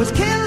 was killed.